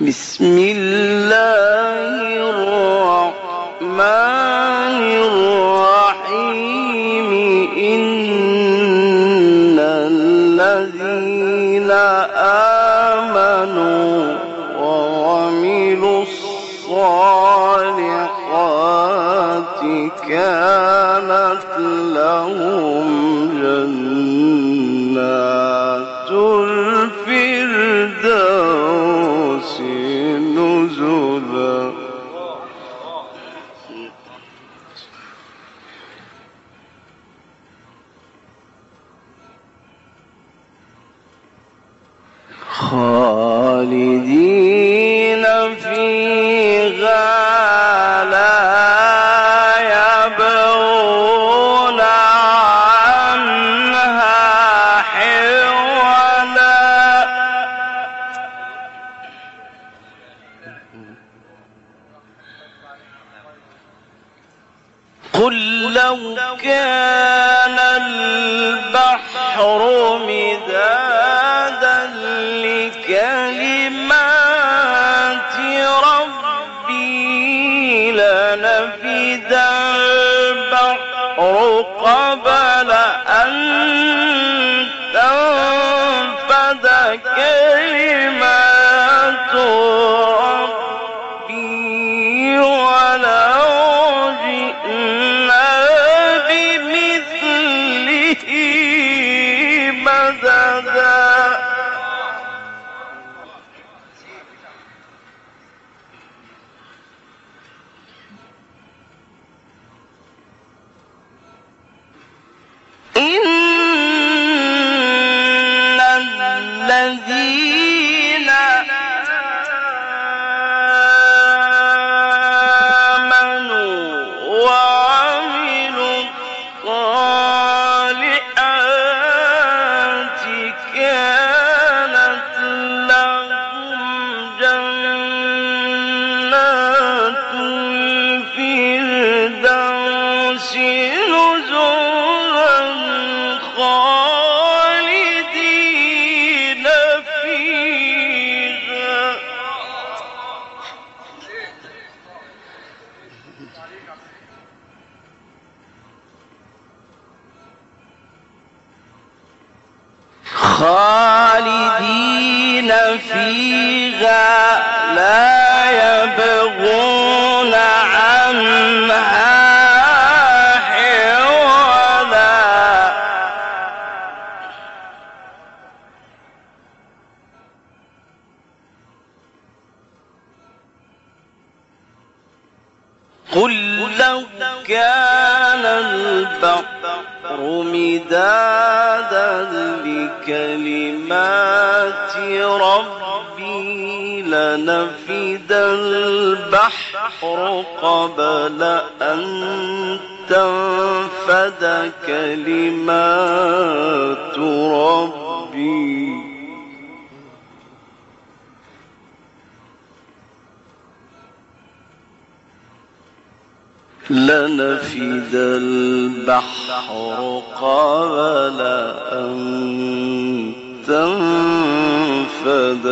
بسم الله. لو كان الذي لو كان البحر مدادا لكلمات ربي لنفد البحر قبل أن تنفد كلمات ربي. لنفد البحر قبل أن تنفد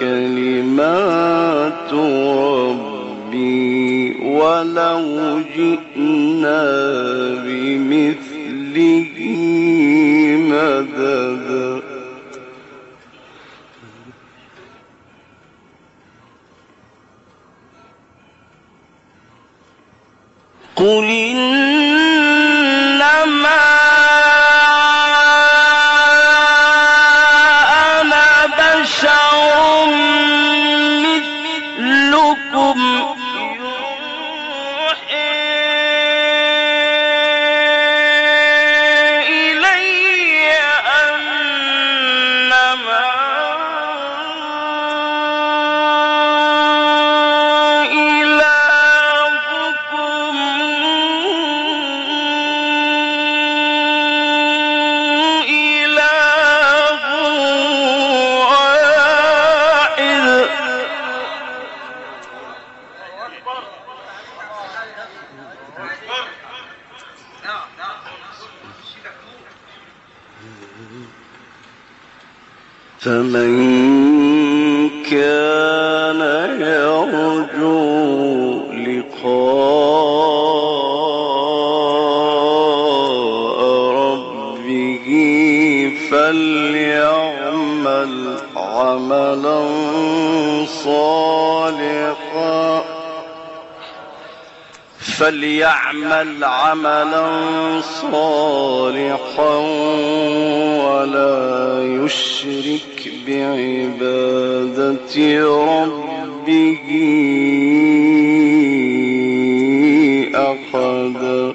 كلمات ربي ولو جئنا بمثله قل فمن كان يرجو لقاء ربه فليعمل عملا صالحا فليعمل عملا صالحا ولا يشرك بعبادة ربه أحدا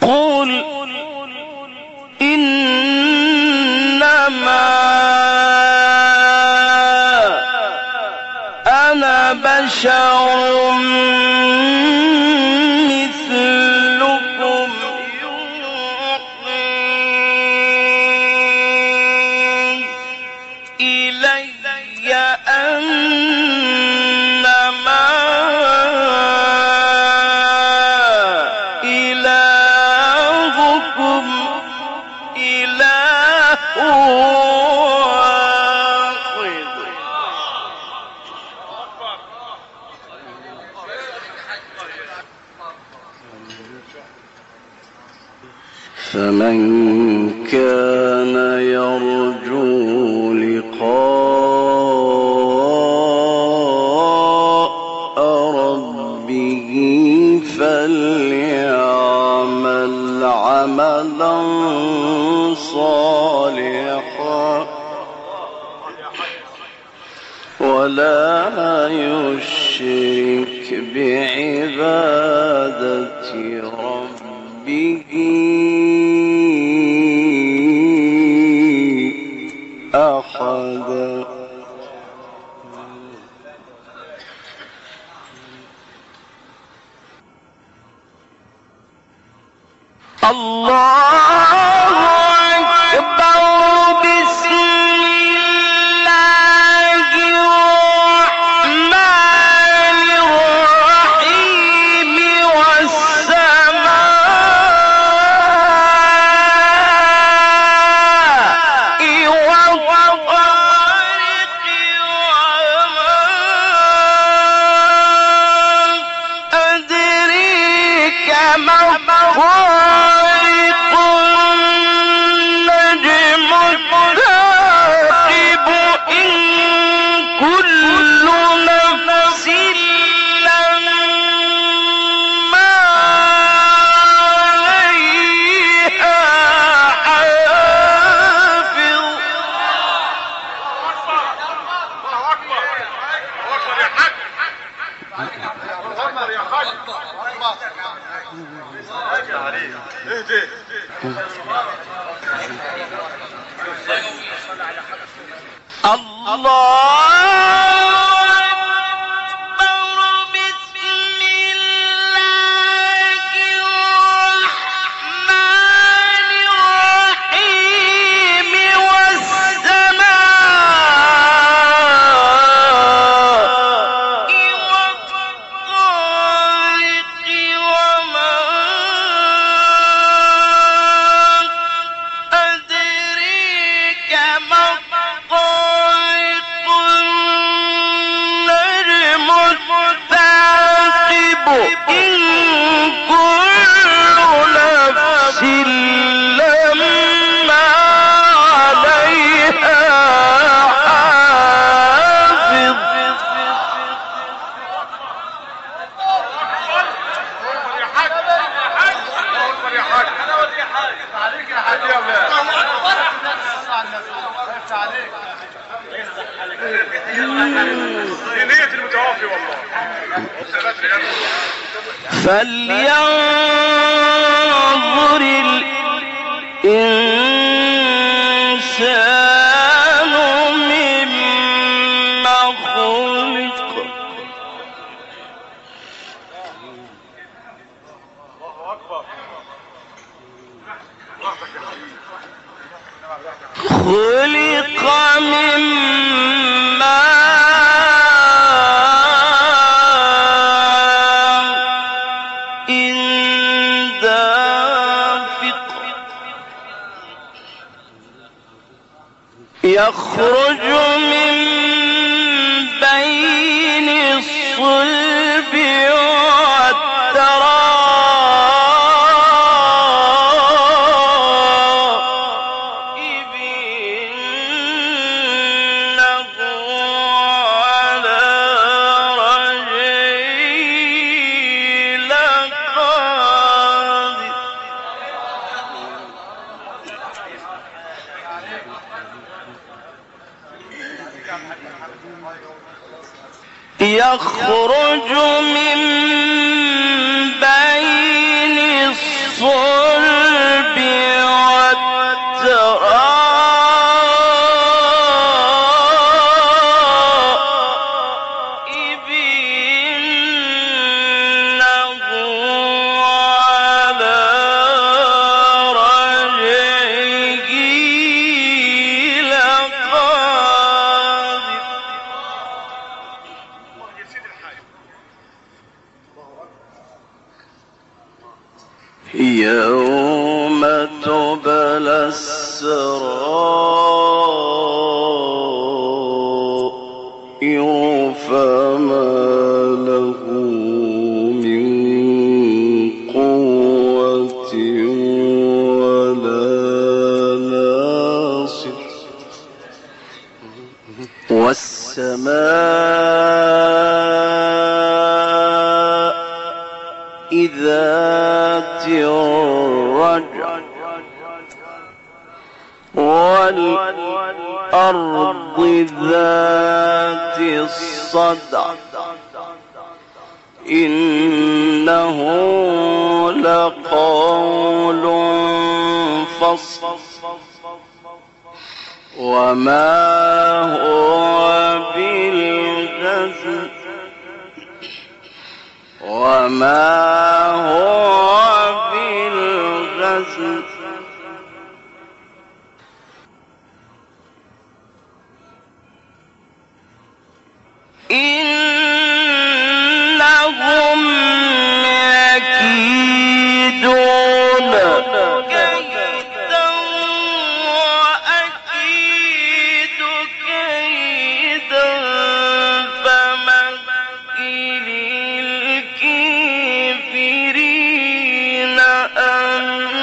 قل إنما أنا بشر ولا يشرك بعبادة oh فلينظر الإنسان مما خلق. خلق من يخرج الرجع والأرض ذات الصدع إنه لقول فصل وما هو بالغزل وما هو بالغزل إنهم يكيدون كيدا وأكيد كيدا فمهل الكافرين أمهلهم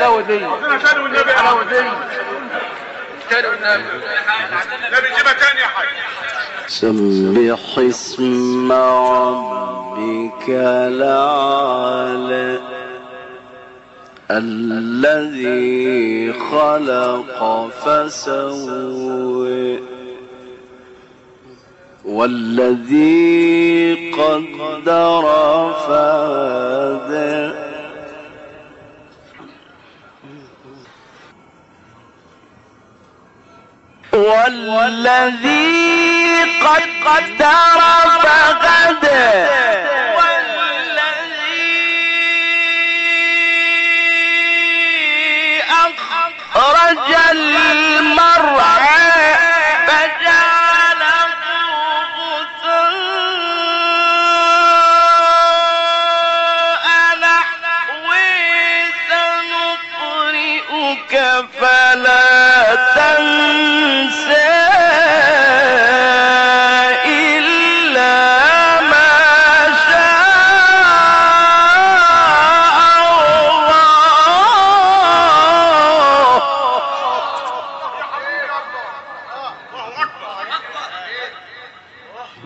حلاوة دي. ربنا حلاوة دي. تاني والنبي نبي جيبها تاني يا حاج. سبح اسم ربك الأعلى الذي خلق فسوى والذي قدر فهدى والذي قدر فهدى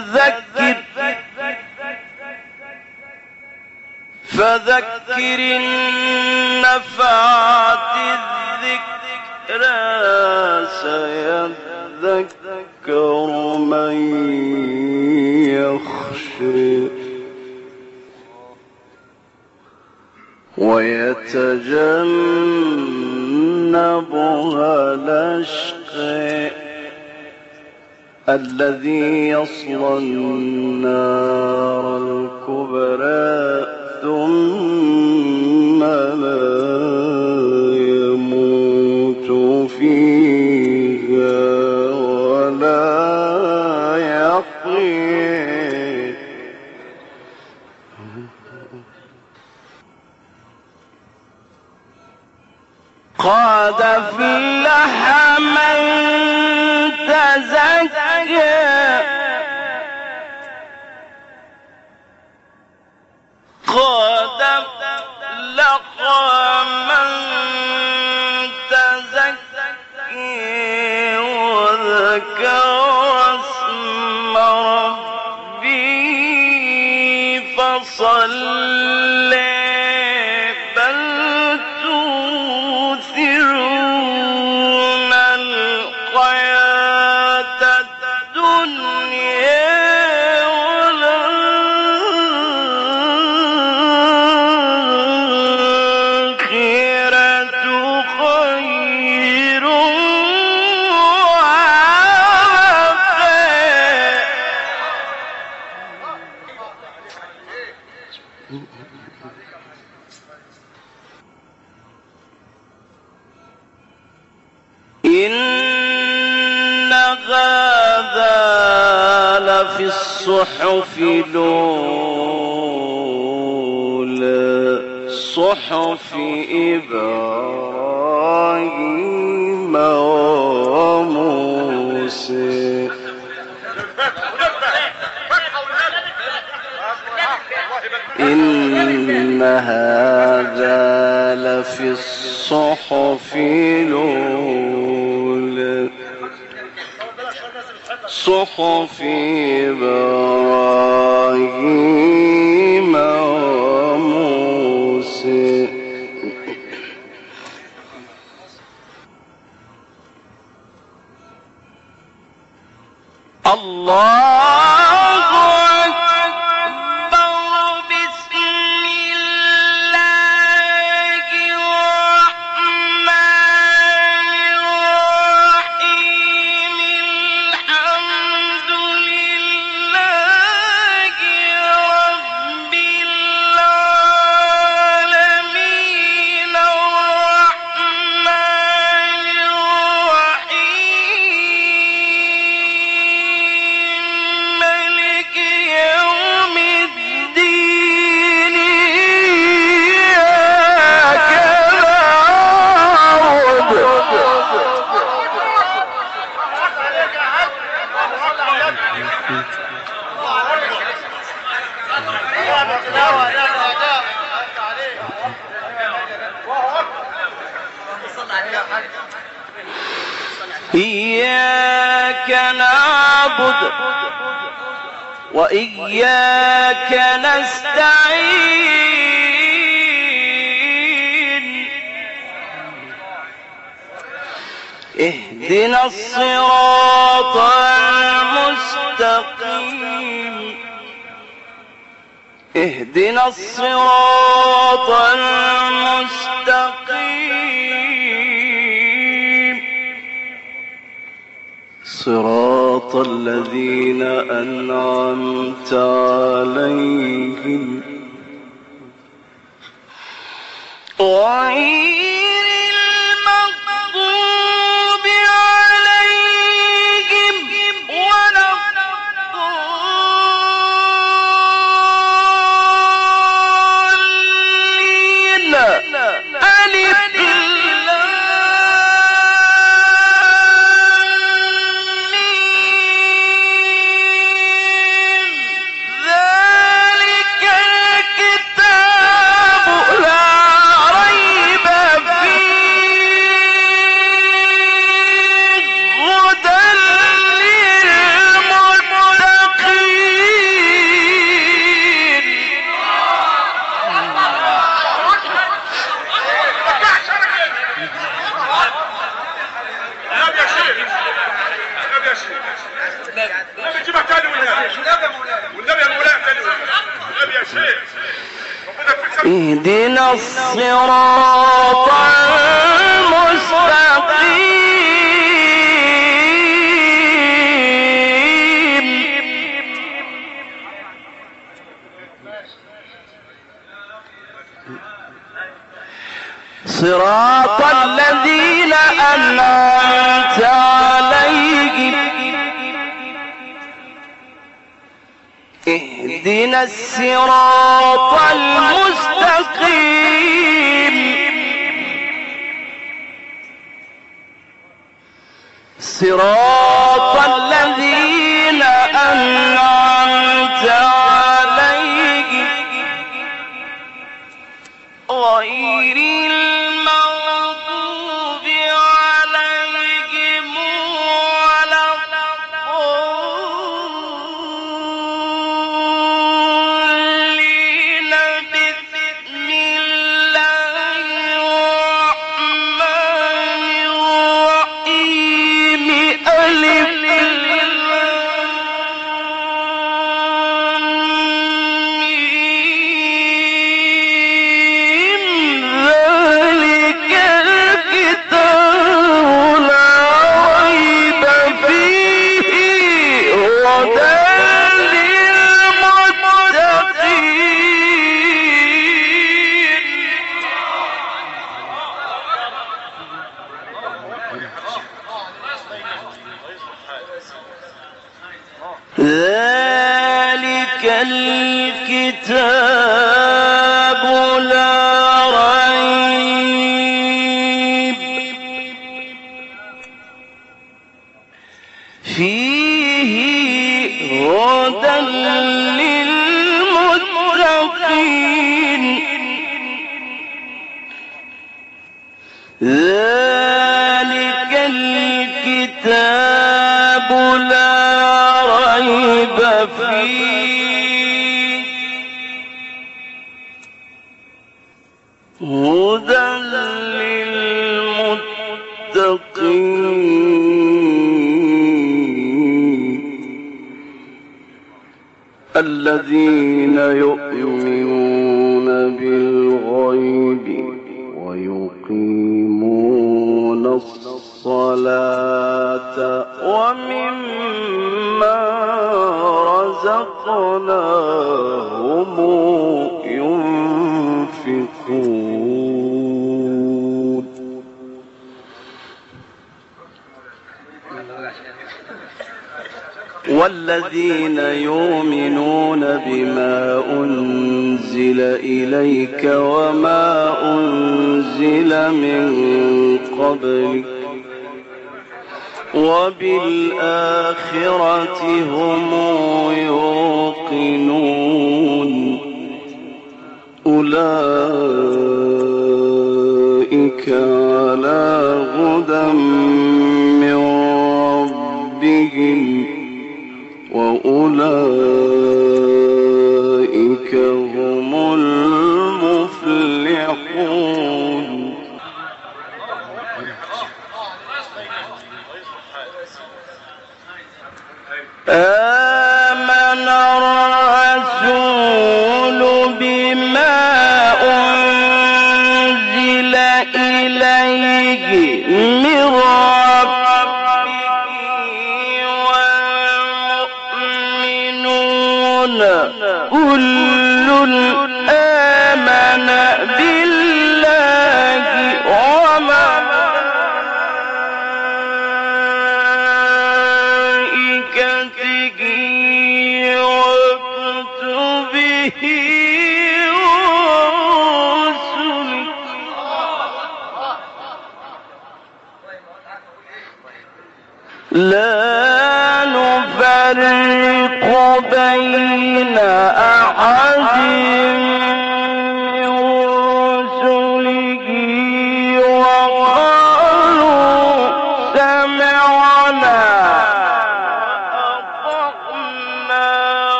فذكر فذكر النفعت الذكرى سيذكر من يخشى ويتجنبها الأشقى. الذي يصلى النار الكبرى ثم لا يموت فيها ولا يحيى قد افلح من لفي الصحف الأولى صحف إبراهيم وموسى. إن هذا لفي الصحف الأولى. صحف إبراهيم وموسى. الله الصراط المستقيم. اهدنا الصراط المستقيم. صراط الذين أنعمت عليهم. غير الصراط المستقيم. صراط الذين أنعمت عليهم. اهدنا الصراط المستقيم. مستقيم صراط الذين أنعمت ذلك الكتاب. الذين يؤمنون بالغيب ويقيمون الصلاة ومما رزقناهم وبالآخرة هم يوقنون. أولئك على هدى من ربهم وأولئك هم المفلحون.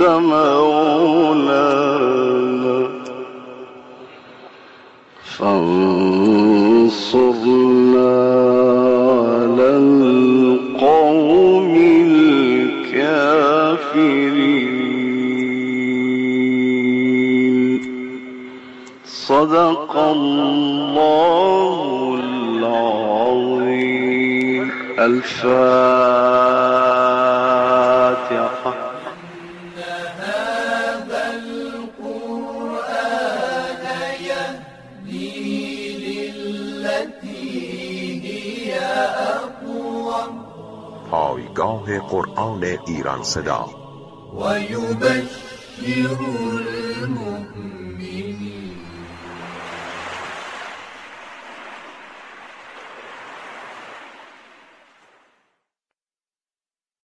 مولانا. فانصرنا على القوم الكافرين. صدق الله العظيم. الفاتحة. قرآن ایران صدا. ويبشر المؤمنين